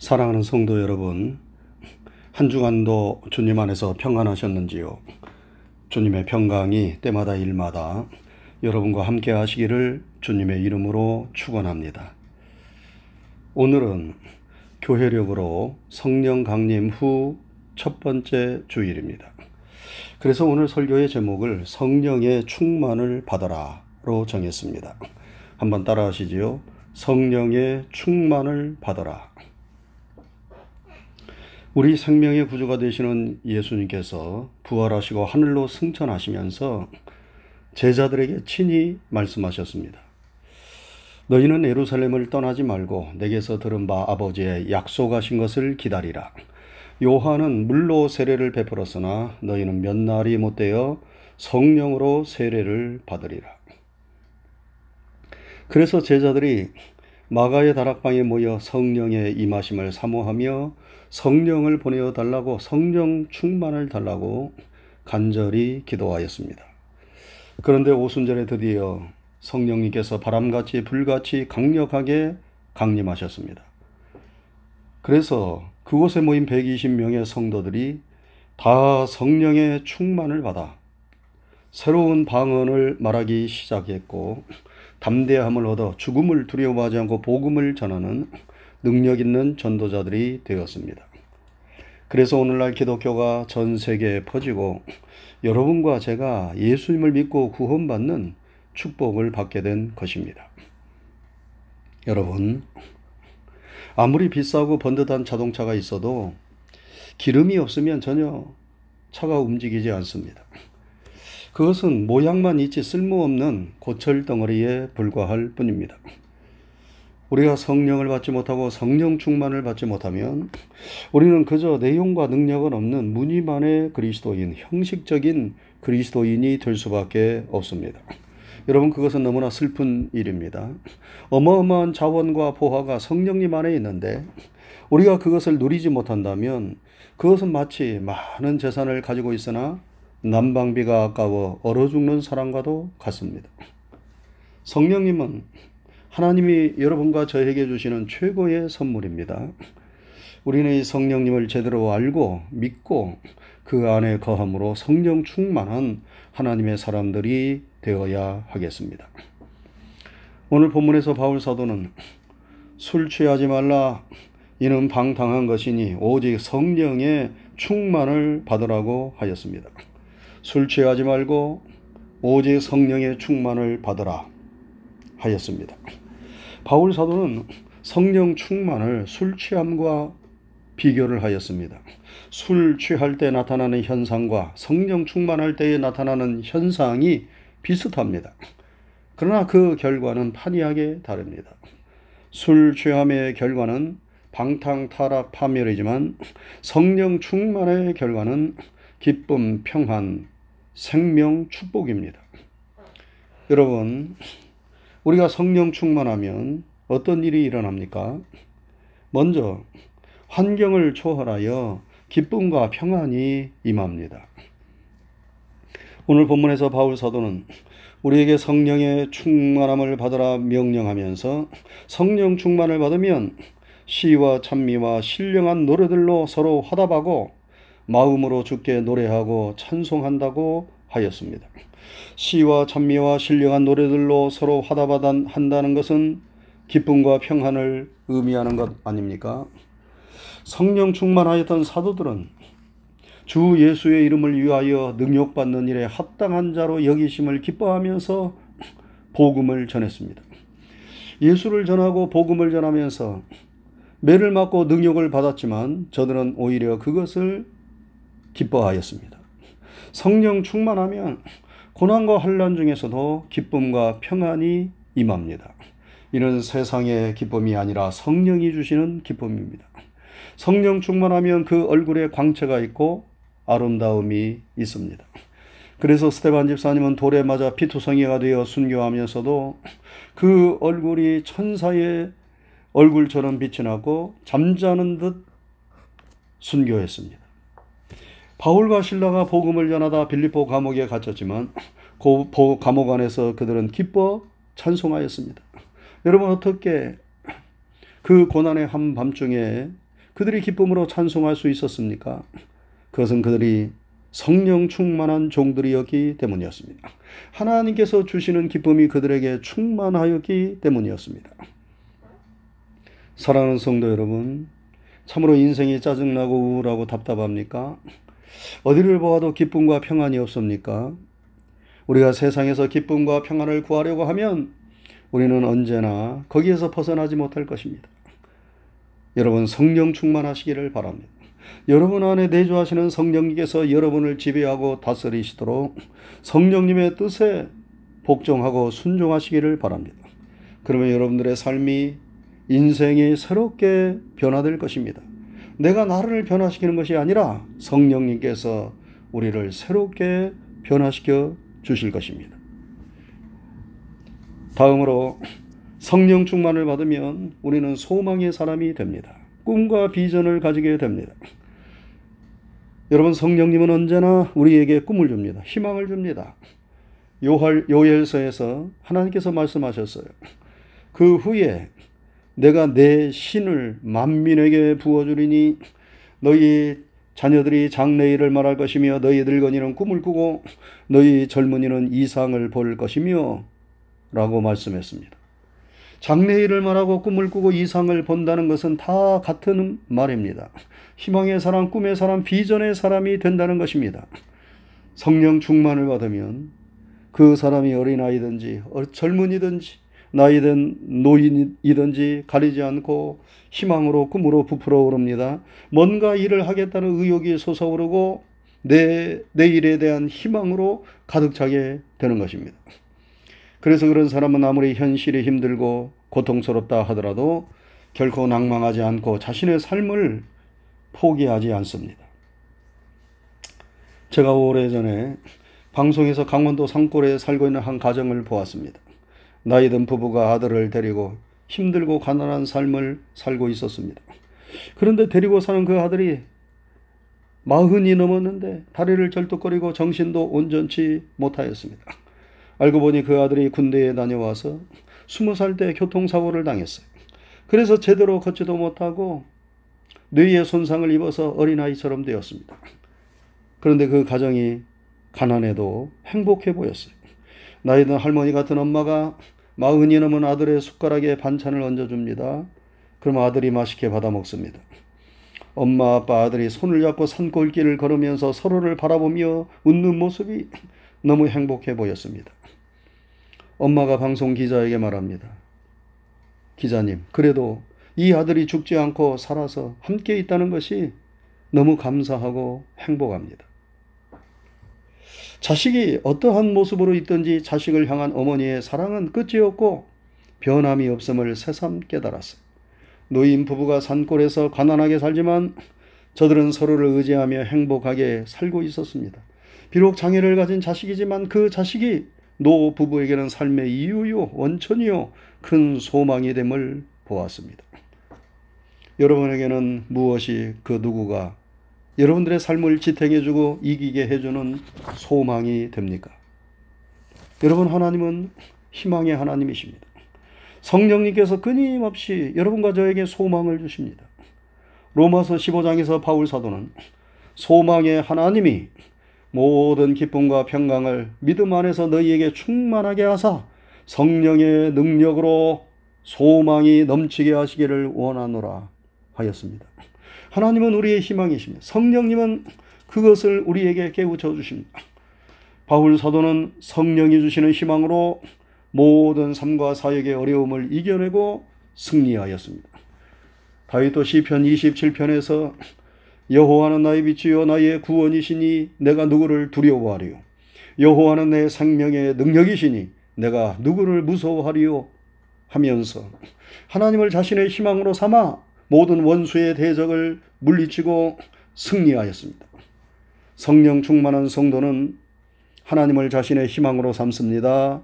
사랑하는 성도 여러분, 한 주간도 주님 안에서 평안하셨는지요? 주님의 평강이 때마다 일마다 여러분과 함께 하시기를 주님의 이름으로 축원합니다. 오늘은 교회력으로 성령 강림 후 첫 번째 주일입니다. 그래서 오늘 설교의 제목을 성령의 충만을 받아라로 정했습니다. 한번 따라 하시지요. 성령의 충만을 받아라. 우리 생명의 구주가 되시는 예수님께서 부활하시고 하늘로 승천하시면서 제자들에게 친히 말씀하셨습니다. 너희는 예루살렘을 떠나지 말고 내게서 들은 바 아버지의 약속하신 것을 기다리라. 요한은 물로 세례를 베풀었으나 너희는 몇 날이 못되어 성령으로 세례를 받으리라. 그래서 제자들이 마가의 다락방에 모여 성령의 임하심을 사모하며 성령을 보내어 달라고 성령 충만을 달라고 간절히 기도하였습니다. 그런데 오순절에 드디어 성령님께서 바람같이 불같이 강력하게 강림하셨습니다. 그래서 그곳에 모인 120명의 성도들이 다 성령의 충만을 받아 새로운 방언을 말하기 시작했고 담대함을 얻어 죽음을 두려워하지 않고 복음을 전하는 능력 있는 전도자들이 되었습니다. 그래서 오늘날 기독교가 전 세계에 퍼지고 여러분과 제가 예수님을 믿고 구원받는 축복을 받게 된 것입니다. 여러분, 아무리 비싸고 번듯한 자동차가 있어도 기름이 없으면 전혀 차가 움직이지 않습니다. 그것은 모양만 있지 쓸모없는 고철 덩어리에 불과할 뿐입니다. 우리가 성령을 받지 못하고 성령 충만을 받지 못하면 우리는 그저 내용과 능력은 없는 무늬만의 그리스도인, 형식적인 그리스도인이 될 수밖에 없습니다. 여러분, 그것은 너무나 슬픈 일입니다. 어마어마한 자원과 보화가 성령님 안에 있는데 우리가 그것을 누리지 못한다면 그것은 마치 많은 재산을 가지고 있으나 난방비가 아까워 얼어 죽는 사람과도 같습니다. 성령님은 하나님이 여러분과 저에게 주시는 최고의 선물입니다. 우리는 이 성령님을 제대로 알고 믿고 그 안에 거함으로 성령 충만한 하나님의 사람들이 되어야 하겠습니다. 오늘 본문에서 바울 사도는 술 취하지 말라 이는 방탕한 것이니 오직 성령의 충만을 받으라고 하였습니다. 술 취하지 말고 오직 성령의 충만을 받으라 하였습니다. 바울 사도는 성령 충만을 술 취함과 비교를 하였습니다. 술 취할 때 나타나는 현상과 성령 충만할 때에 나타나는 현상이 비슷합니다. 그러나 그 결과는 판이하게 다릅니다. 술 취함의 결과는 방탕, 타락, 파멸이지만 성령 충만의 결과는 기쁨, 평안, 생명, 축복입니다. 여러분, 우리가 성령 충만하면 어떤 일이 일어납니까? 먼저 환경을 초월하여 기쁨과 평안이 임합니다. 오늘 본문에서 바울 사도는 우리에게 성령의 충만함을 받으라 명령하면서 성령 충만을 받으면 시와 찬미와 신령한 노래들로 서로 화답하고 마음으로 주께 노래하고 찬송한다고 하였습니다. 시와 찬미와 신령한 노래들로 서로 화답한다는 것은 기쁨과 평안을 의미하는 것 아닙니까? 성령 충만하였던 사도들은 주 예수의 이름을 위하여 능욕받는 일에 합당한 자로 여기심을 기뻐하면서 복음을 전했습니다. 예수를 전하고 복음을 전하면서 매를 맞고 능욕을 받았지만 저들은 오히려 그것을 기뻐하였습니다. 성령 충만하면 고난과 환란 중에서도 기쁨과 평안이 임합니다. 이는 세상의 기쁨이 아니라 성령이 주시는 기쁨입니다. 성령 충만하면 그 얼굴에 광채가 있고 아름다움이 있습니다. 그래서 스테반 집사님은 돌에 맞아 피투성이가 되어 순교하면서도 그 얼굴이 천사의 얼굴처럼 빛이 나고 잠자는 듯 순교했습니다. 바울과 신라가 복음을 전하다 빌립보 감옥에 갇혔지만 그 감옥 안에서 그들은 기뻐 찬송하였습니다. 여러분 어떻게 그 고난의 한밤중에 그들이 기쁨으로 찬송할 수 있었습니까? 그것은 그들이 성령 충만한 종들이었기 때문이었습니다. 하나님께서 주시는 기쁨이 그들에게 충만하였기 때문이었습니다. 사랑하는 성도 여러분, 참으로 인생이 짜증나고 우울하고 답답합니까? 어디를 보아도 기쁨과 평안이 없습니까? 우리가 세상에서 기쁨과 평안을 구하려고 하면 우리는 언제나 거기에서 벗어나지 못할 것입니다. 여러분 성령 충만하시기를 바랍니다. 여러분 안에 내주하시는 성령님께서 여러분을 지배하고 다스리시도록 성령님의 뜻에 복종하고 순종하시기를 바랍니다. 그러면 여러분들의 삶이 인생이 새롭게 변화될 것입니다. 내가 나를 변화시키는 것이 아니라 성령님께서 우리를 새롭게 변화시켜 주실 것입니다. 다음으로 성령 충만을 받으면 우리는 소망의 사람이 됩니다. 꿈과 비전을 가지게 됩니다. 여러분 성령님은 언제나 우리에게 꿈을 줍니다. 희망을 줍니다. 요할 요엘서에서 하나님께서 말씀하셨어요. 그 후에 내가 내 신을 만민에게 부어 주리니 너희 자녀들이 장래일을 말할 것이며 너희 늙은이는 꿈을 꾸고 너희 젊은이는 이상을 볼 것이며 라고 말씀했습니다. 장래일을 말하고 꿈을 꾸고 이상을 본다는 것은 다 같은 말입니다. 희망의 사람, 꿈의 사람, 비전의 사람이 된다는 것입니다. 성령 충만을 받으면 그 사람이 어린아이든지 젊은이든지 나이든 노인이든지 가리지 않고 희망으로 꿈으로 부풀어 오릅니다. 뭔가 일을 하겠다는 의욕이 솟아오르고 내 내 일에 대한 희망으로 가득 차게 되는 것입니다. 그래서 그런 사람은 아무리 현실이 힘들고 고통스럽다 하더라도 결코 낭망하지 않고 자신의 삶을 포기하지 않습니다. 제가 오래전에 방송에서 강원도 산골에 살고 있는 한 가정을 보았습니다. 나이든 부부가 아들을 데리고 힘들고 가난한 삶을 살고 있었습니다. 그런데 데리고 사는 그 아들이 마흔이 넘었는데 다리를 절뚝거리고 정신도 온전치 못하였습니다. 알고 보니 그 아들이 군대에 다녀와서 스무 살 때 교통사고를 당했어요. 그래서 제대로 걷지도 못하고 뇌에 손상을 입어서 어린아이처럼 되었습니다. 그런데 그 가정이 가난해도 행복해 보였어요. 나이든 할머니 같은 엄마가 마흔이 넘은 아들의 숟가락에 반찬을 얹어줍니다. 그럼 아들이 맛있게 받아 먹습니다. 엄마, 아빠, 아들이 손을 잡고 산골길을 걸으면서 서로를 바라보며 웃는 모습이 너무 행복해 보였습니다. 엄마가 방송 기자에게 말합니다. 기자님, 그래도 이 아들이 죽지 않고 살아서 함께 있다는 것이 너무 감사하고 행복합니다. 자식이 어떠한 모습으로 있든지 자식을 향한 어머니의 사랑은 끝이 없고 변함이 없음을 새삼 깨달았어요. 노인 부부가 산골에서 가난하게 살지만 저들은 서로를 의지하며 행복하게 살고 있었습니다. 비록 장애를 가진 자식이지만 그 자식이 노 부부에게는 삶의 이유요, 원천이요, 큰 소망이 됨을 보았습니다. 여러분에게는 무엇이 그 누구가 여러분들의 삶을 지탱해주고 이기게 해주는 소망이 됩니까? 여러분, 하나님은 희망의 하나님이십니다. 성령님께서 끊임없이 여러분과 저에게 소망을 주십니다. 로마서 15장에서 바울 사도는 소망의 하나님이 모든 기쁨과 평강을 믿음 안에서 너희에게 충만하게 하사 성령의 능력으로 소망이 넘치게 하시기를 원하노라 하였습니다. 하나님은 우리의 희망이십니다. 성령님은 그것을 우리에게 깨우쳐 주십니다. 바울 사도는 성령이 주시는 희망으로 모든 삶과 사역의 어려움을 이겨내고 승리하였습니다. 다윗도 시편 27편에서 여호와는 나의 빛이요 나의 구원이시니 내가 누구를 두려워하리요 여호와는 내 생명의 능력이시니 내가 누구를 무서워하리요 하면서 하나님을 자신의 희망으로 삼아 모든 원수의 대적을 물리치고 승리하였습니다. 성령 충만한 성도는 하나님을 자신의 희망으로 삼습니다.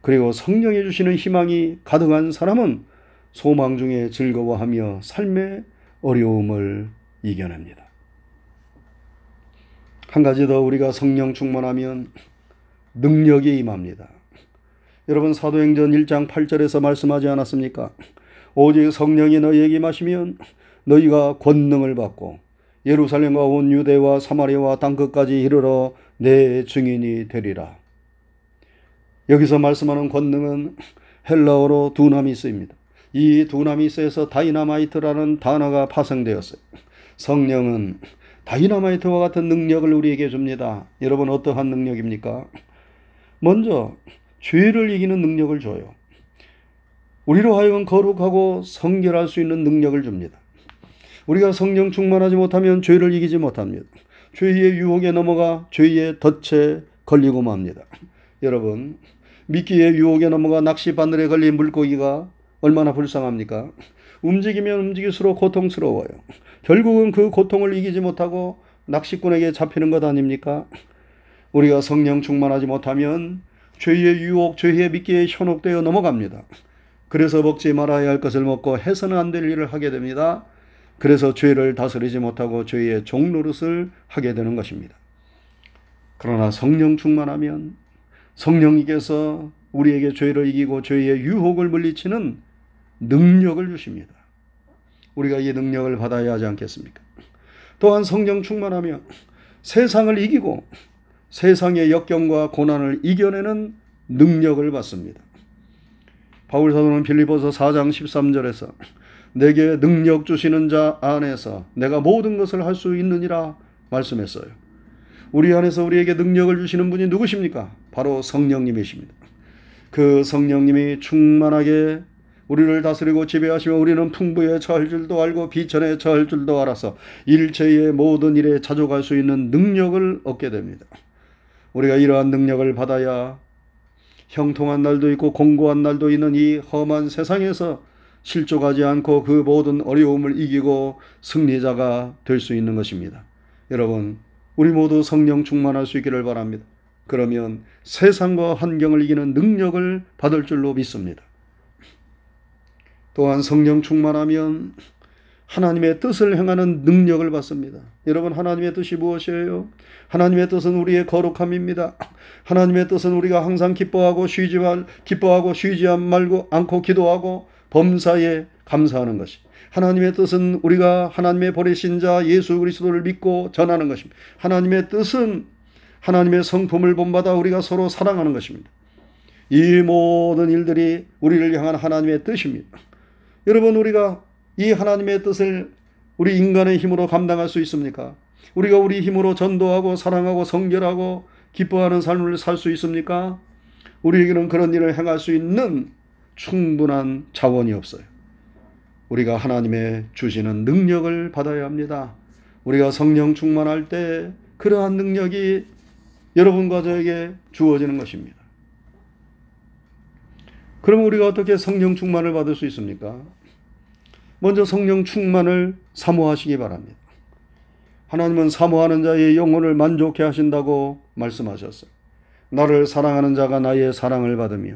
그리고 성령이 주시는 희망이 가득한 사람은 소망 중에 즐거워하며 삶의 어려움을 이겨냅니다. 한 가지 더 우리가 성령 충만하면 능력이 임합니다. 여러분 사도행전 1장 8절에서 말씀하지 않았습니까? 오직 성령이 너희에게 마시면 너희가 권능을 받고 예루살렘과 온 유대와 사마리아와 땅 끝까지 이르러 내 증인이 되리라. 여기서 말씀하는 권능은 헬라어로 δύναμις입니다. 이 δύναμις에서 다이나마이트라는 단어가 파생되었어요. 성령은 다이나마이트와 같은 능력을 우리에게 줍니다. 여러분 어떠한 능력입니까? 먼저 죄를 이기는 능력을 줘요. 우리로 하여금 거룩하고 성결할 수 있는 능력을 줍니다. 우리가 성령 충만하지 못하면 죄를 이기지 못합니다. 죄의 유혹에 넘어가 죄의 덫에 걸리고 맙니다. 여러분, 미끼의 유혹에 넘어가 낚시 바늘에 걸린 물고기가 얼마나 불쌍합니까? 움직이면 움직일수록 고통스러워요. 결국은 그 고통을 이기지 못하고 낚시꾼에게 잡히는 것 아닙니까? 우리가 성령 충만하지 못하면 죄의 유혹, 죄의 미끼에 현혹되어 넘어갑니다. 그래서 먹지 말아야 할 것을 먹고 해서는 안 될 일을 하게 됩니다. 그래서 죄를 다스리지 못하고 죄의 종노릇을 하게 되는 것입니다. 그러나 성령 충만하면 성령님께서 우리에게 죄를 이기고 죄의 유혹을 물리치는 능력을 주십니다. 우리가 이 능력을 받아야 하지 않겠습니까? 또한 성령 충만하면 세상을 이기고 세상의 역경과 고난을 이겨내는 능력을 받습니다. 바울 사도는 빌리보서 4장 13절에서 내게 능력 주시는 자 안에서 내가 모든 것을 할 수 있느니라 말씀했어요. 우리 안에서 우리에게 능력을 주시는 분이 누구십니까? 바로 성령님이십니다. 그 성령님이 충만하게 우리를 다스리고 지배하시며 우리는 풍부에 처할 줄도 알고 비천에 처할 줄도 알아서 일체의 모든 일에 자족할 수 있는 능력을 얻게 됩니다. 우리가 이러한 능력을 받아야 형통한 날도 있고 공고한 날도 있는 이 험한 세상에서 실족하지 않고 그 모든 어려움을 이기고 승리자가 될 수 있는 것입니다. 여러분, 우리 모두 성령 충만할 수 있기를 바랍니다. 그러면 세상과 환경을 이기는 능력을 받을 줄로 믿습니다. 또한 성령 충만하면 하나님의 뜻을 행하는 능력을 받습니다. 여러분, 하나님의 뜻이 무엇이에요? 하나님의 뜻은 우리의 거룩함입니다. 하나님의 뜻은 우리가 항상 기뻐하고 쉬지 말, 기뻐하고 쉬지 말고 않고 기도하고 범사에 감사하는 것이. 하나님의 뜻은 우리가 하나님의 버리신 자 예수 그리스도를 믿고 전하는 것입니다. 하나님의 뜻은 하나님의 성품을 본받아 우리가 서로 사랑하는 것입니다. 이 모든 일들이 우리를 향한 하나님의 뜻입니다. 여러분 우리가 이 하나님의 뜻을 우리 인간의 힘으로 감당할 수 있습니까? 우리가 우리 힘으로 전도하고 사랑하고 성결하고 기뻐하는 삶을 살 수 있습니까? 우리에게는 그런 일을 행할 수 있는 충분한 자원이 없어요. 우리가 하나님의 주시는 능력을 받아야 합니다. 우리가 성령 충만할 때 그러한 능력이 여러분과 저에게 주어지는 것입니다. 그럼 우리가 어떻게 성령 충만을 받을 수 있습니까? 먼저 성령 충만을 사모하시기 바랍니다. 하나님은 사모하는 자의 영혼을 만족해 하신다고 말씀하셨어요. 나를 사랑하는 자가 나의 사랑을 받으며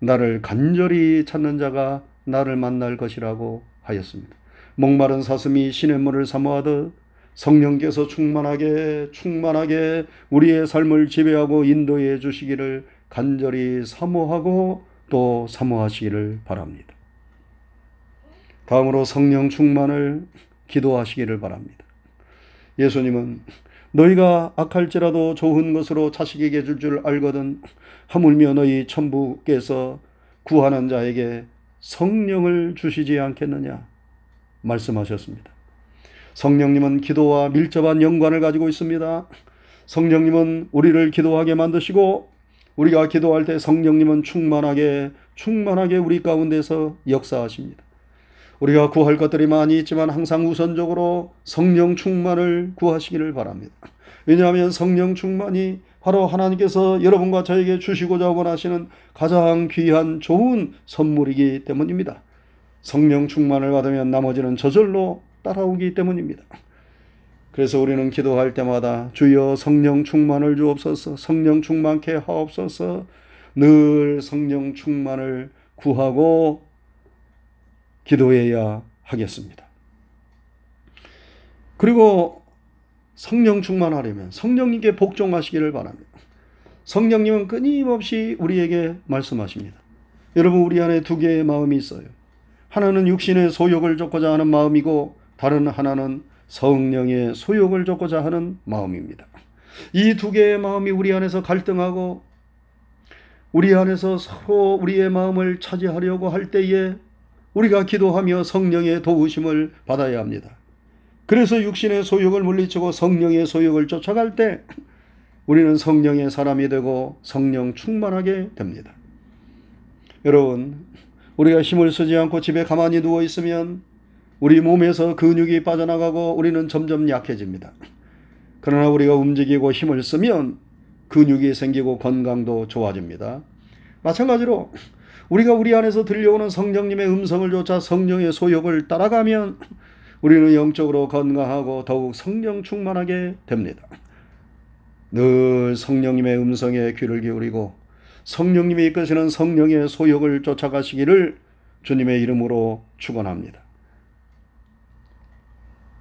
나를 간절히 찾는 자가 나를 만날 것이라고 하였습니다. 목마른 사슴이 시냇물을 사모하듯 성령께서 충만하게 충만하게 우리의 삶을 지배하고 인도해 주시기를 간절히 사모하고 또 사모하시기를 바랍니다. 다음으로 성령 충만을 기도하시기를 바랍니다. 예수님은 너희가 악할지라도 좋은 것으로 자식에게 줄 줄 알거든 하물며 너희 천부께서 구하는 자에게 성령을 주시지 않겠느냐 말씀하셨습니다. 성령님은 기도와 밀접한 연관을 가지고 있습니다. 성령님은 우리를 기도하게 만드시고 우리가 기도할 때 성령님은 충만하게 충만하게 우리 가운데서 역사하십니다. 우리가 구할 것들이 많이 있지만 항상 우선적으로 성령 충만을 구하시기를 바랍니다. 왜냐하면 성령 충만이 바로 하나님께서 여러분과 저에게 주시고자 원하시는 가장 귀한 좋은 선물이기 때문입니다. 성령 충만을 받으면 나머지는 저절로 따라오기 때문입니다. 그래서 우리는 기도할 때마다 주여 성령 충만을 주옵소서, 성령 충만케 하옵소서, 늘 성령 충만을 구하고 기도해야 하겠습니다. 그리고 성령 충만하려면 성령님께 복종하시기를 바랍니다. 성령님은 끊임없이 우리에게 말씀하십니다. 여러분, 우리 안에 두 개의 마음이 있어요. 하나는 육신의 소욕을 쫓고자 하는 마음이고, 다른 하나는 성령의 소욕을 쫓고자 하는 마음입니다. 이 두 개의 마음이 우리 안에서 갈등하고 우리 안에서 서로 우리의 마음을 차지하려고 할 때에 우리가 기도하며 성령의 도우심을 받아야 합니다. 그래서 육신의 소욕을 물리치고 성령의 소욕을 쫓아갈 때 우리는 성령의 사람이 되고 성령 충만하게 됩니다. 여러분, 우리가 힘을 쓰지 않고 집에 가만히 누워 있으면 우리 몸에서 근육이 빠져나가고 우리는 점점 약해집니다. 그러나 우리가 움직이고 힘을 쓰면 근육이 생기고 건강도 좋아집니다. 마찬가지로 우리가 우리 안에서 들려오는 성령님의 음성을 쫓아 성령의 소욕을 따라가면 우리는 영적으로 건강하고 더욱 성령 충만하게 됩니다. 늘 성령님의 음성에 귀를 기울이고 성령님이 이끄시는 성령의 소욕을 쫓아가시기를 주님의 이름으로 축원합니다.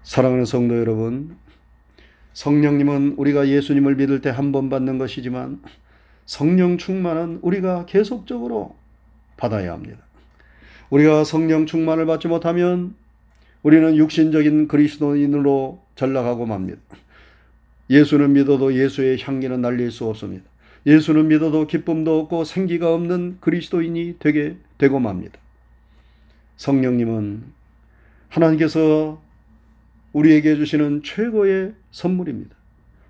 사랑하는 성도 여러분, 성령님은 우리가 예수님을 믿을 때 한 번 받는 것이지만 성령 충만은 우리가 계속적으로 받아야 합니다. 우리가 성령 충만을 받지 못하면 우리는 육신적인 그리스도인으로 전락하고 맙니다. 예수는 믿어도 예수의 향기는 날릴 수 없습니다. 예수는 믿어도 기쁨도 없고 생기가 없는 그리스도인이 되게 되고 맙니다. 성령님은 하나님께서 우리에게 주시는 최고의 선물입니다.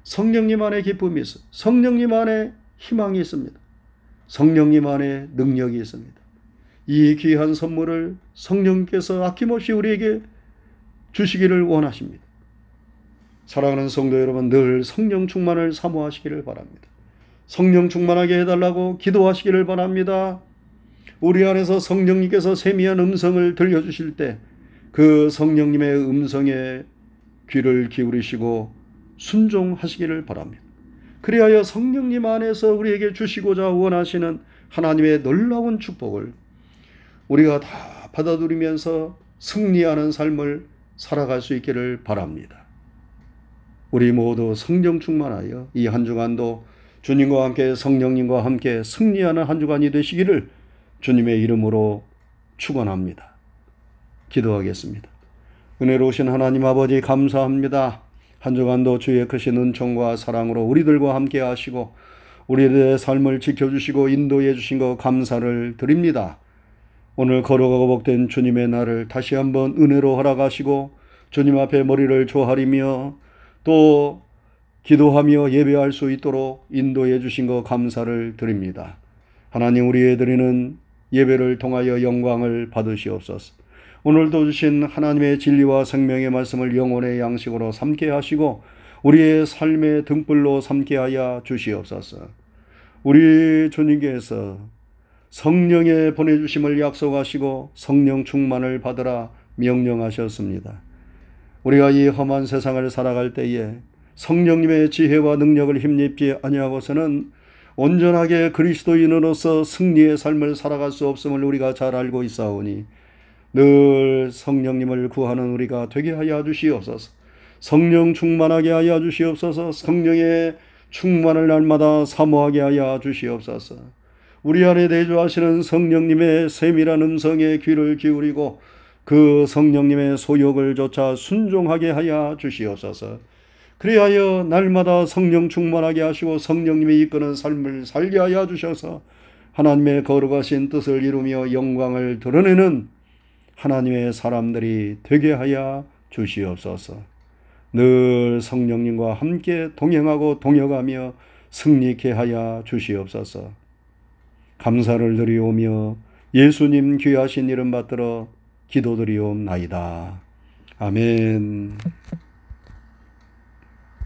성령님 안에 기쁨이 있어. 성령님 안에 희망이 있습니다. 성령님 안에 능력이 있습니다. 이 귀한 선물을 성령께서 아낌없이 우리에게 주시기를 원하십니다. 사랑하는 성도 여러분, 늘 성령 충만을 사모하시기를 바랍니다. 성령 충만하게 해달라고 기도하시기를 바랍니다. 우리 안에서 성령님께서 세미한 음성을 들려주실 때 그 성령님의 음성에 귀를 기울이시고 순종하시기를 바랍니다. 그리하여 성령님 안에서 우리에게 주시고자 원하시는 하나님의 놀라운 축복을 우리가 다 받아들이면서 승리하는 삶을 살아갈 수 있기를 바랍니다. 우리 모두 성령 충만하여 이 한 주간도 주님과 함께 성령님과 함께 승리하는 한 주간이 되시기를 주님의 이름으로 축원합니다. 기도하겠습니다. 은혜로우신 하나님 아버지 감사합니다. 한 주간도 주의 크신 은총과 사랑으로 우리들과 함께 하시고 우리들의 삶을 지켜주시고 인도해 주신 것 감사를 드립니다. 오늘 걸어가고 복된 주님의 날을 다시 한번 은혜로 허락하시고 주님 앞에 머리를 조아리며 또 기도하며 예배할 수 있도록 인도해 주신 것 감사를 드립니다. 하나님 우리의 드리는 예배를 통하여 영광을 받으시옵소서. 오늘도 주신 하나님의 진리와 생명의 말씀을 영혼의 양식으로 삼게 하시고 우리의 삶의 등불로 삼게 하여 주시옵소서. 우리 주님께서 성령의 보내주심을 약속하시고 성령 충만을 받으라 명령하셨습니다. 우리가 이 험한 세상을 살아갈 때에 성령님의 지혜와 능력을 힘입지 아니하고서는 온전하게 그리스도인으로서 승리의 삶을 살아갈 수 없음을 우리가 잘 알고 있사오니 늘 성령님을 구하는 우리가 되게 하여 주시옵소서. 성령 충만하게 하여 주시옵소서. 성령의 충만을 날마다 사모하게 하여 주시옵소서. 우리 안에 내주하시는 성령님의 세밀한 음성에 귀를 기울이고 그 성령님의 소욕을 조차 순종하게 하여 주시옵소서. 그리하여 날마다 성령 충만하게 하시고 성령님이 이끄는 삶을 살게 하여 주셔서 하나님의 거룩하신 뜻을 이루며 영광을 드러내는 하나님의 사람들이 되게 하여 주시옵소서. 늘 성령님과 함께 동행하고 동역하며 승리케 하여 주시옵소서. 감사를 드리오며 예수님 귀하신 이름 받들어 기도드리옵나이다. 아멘.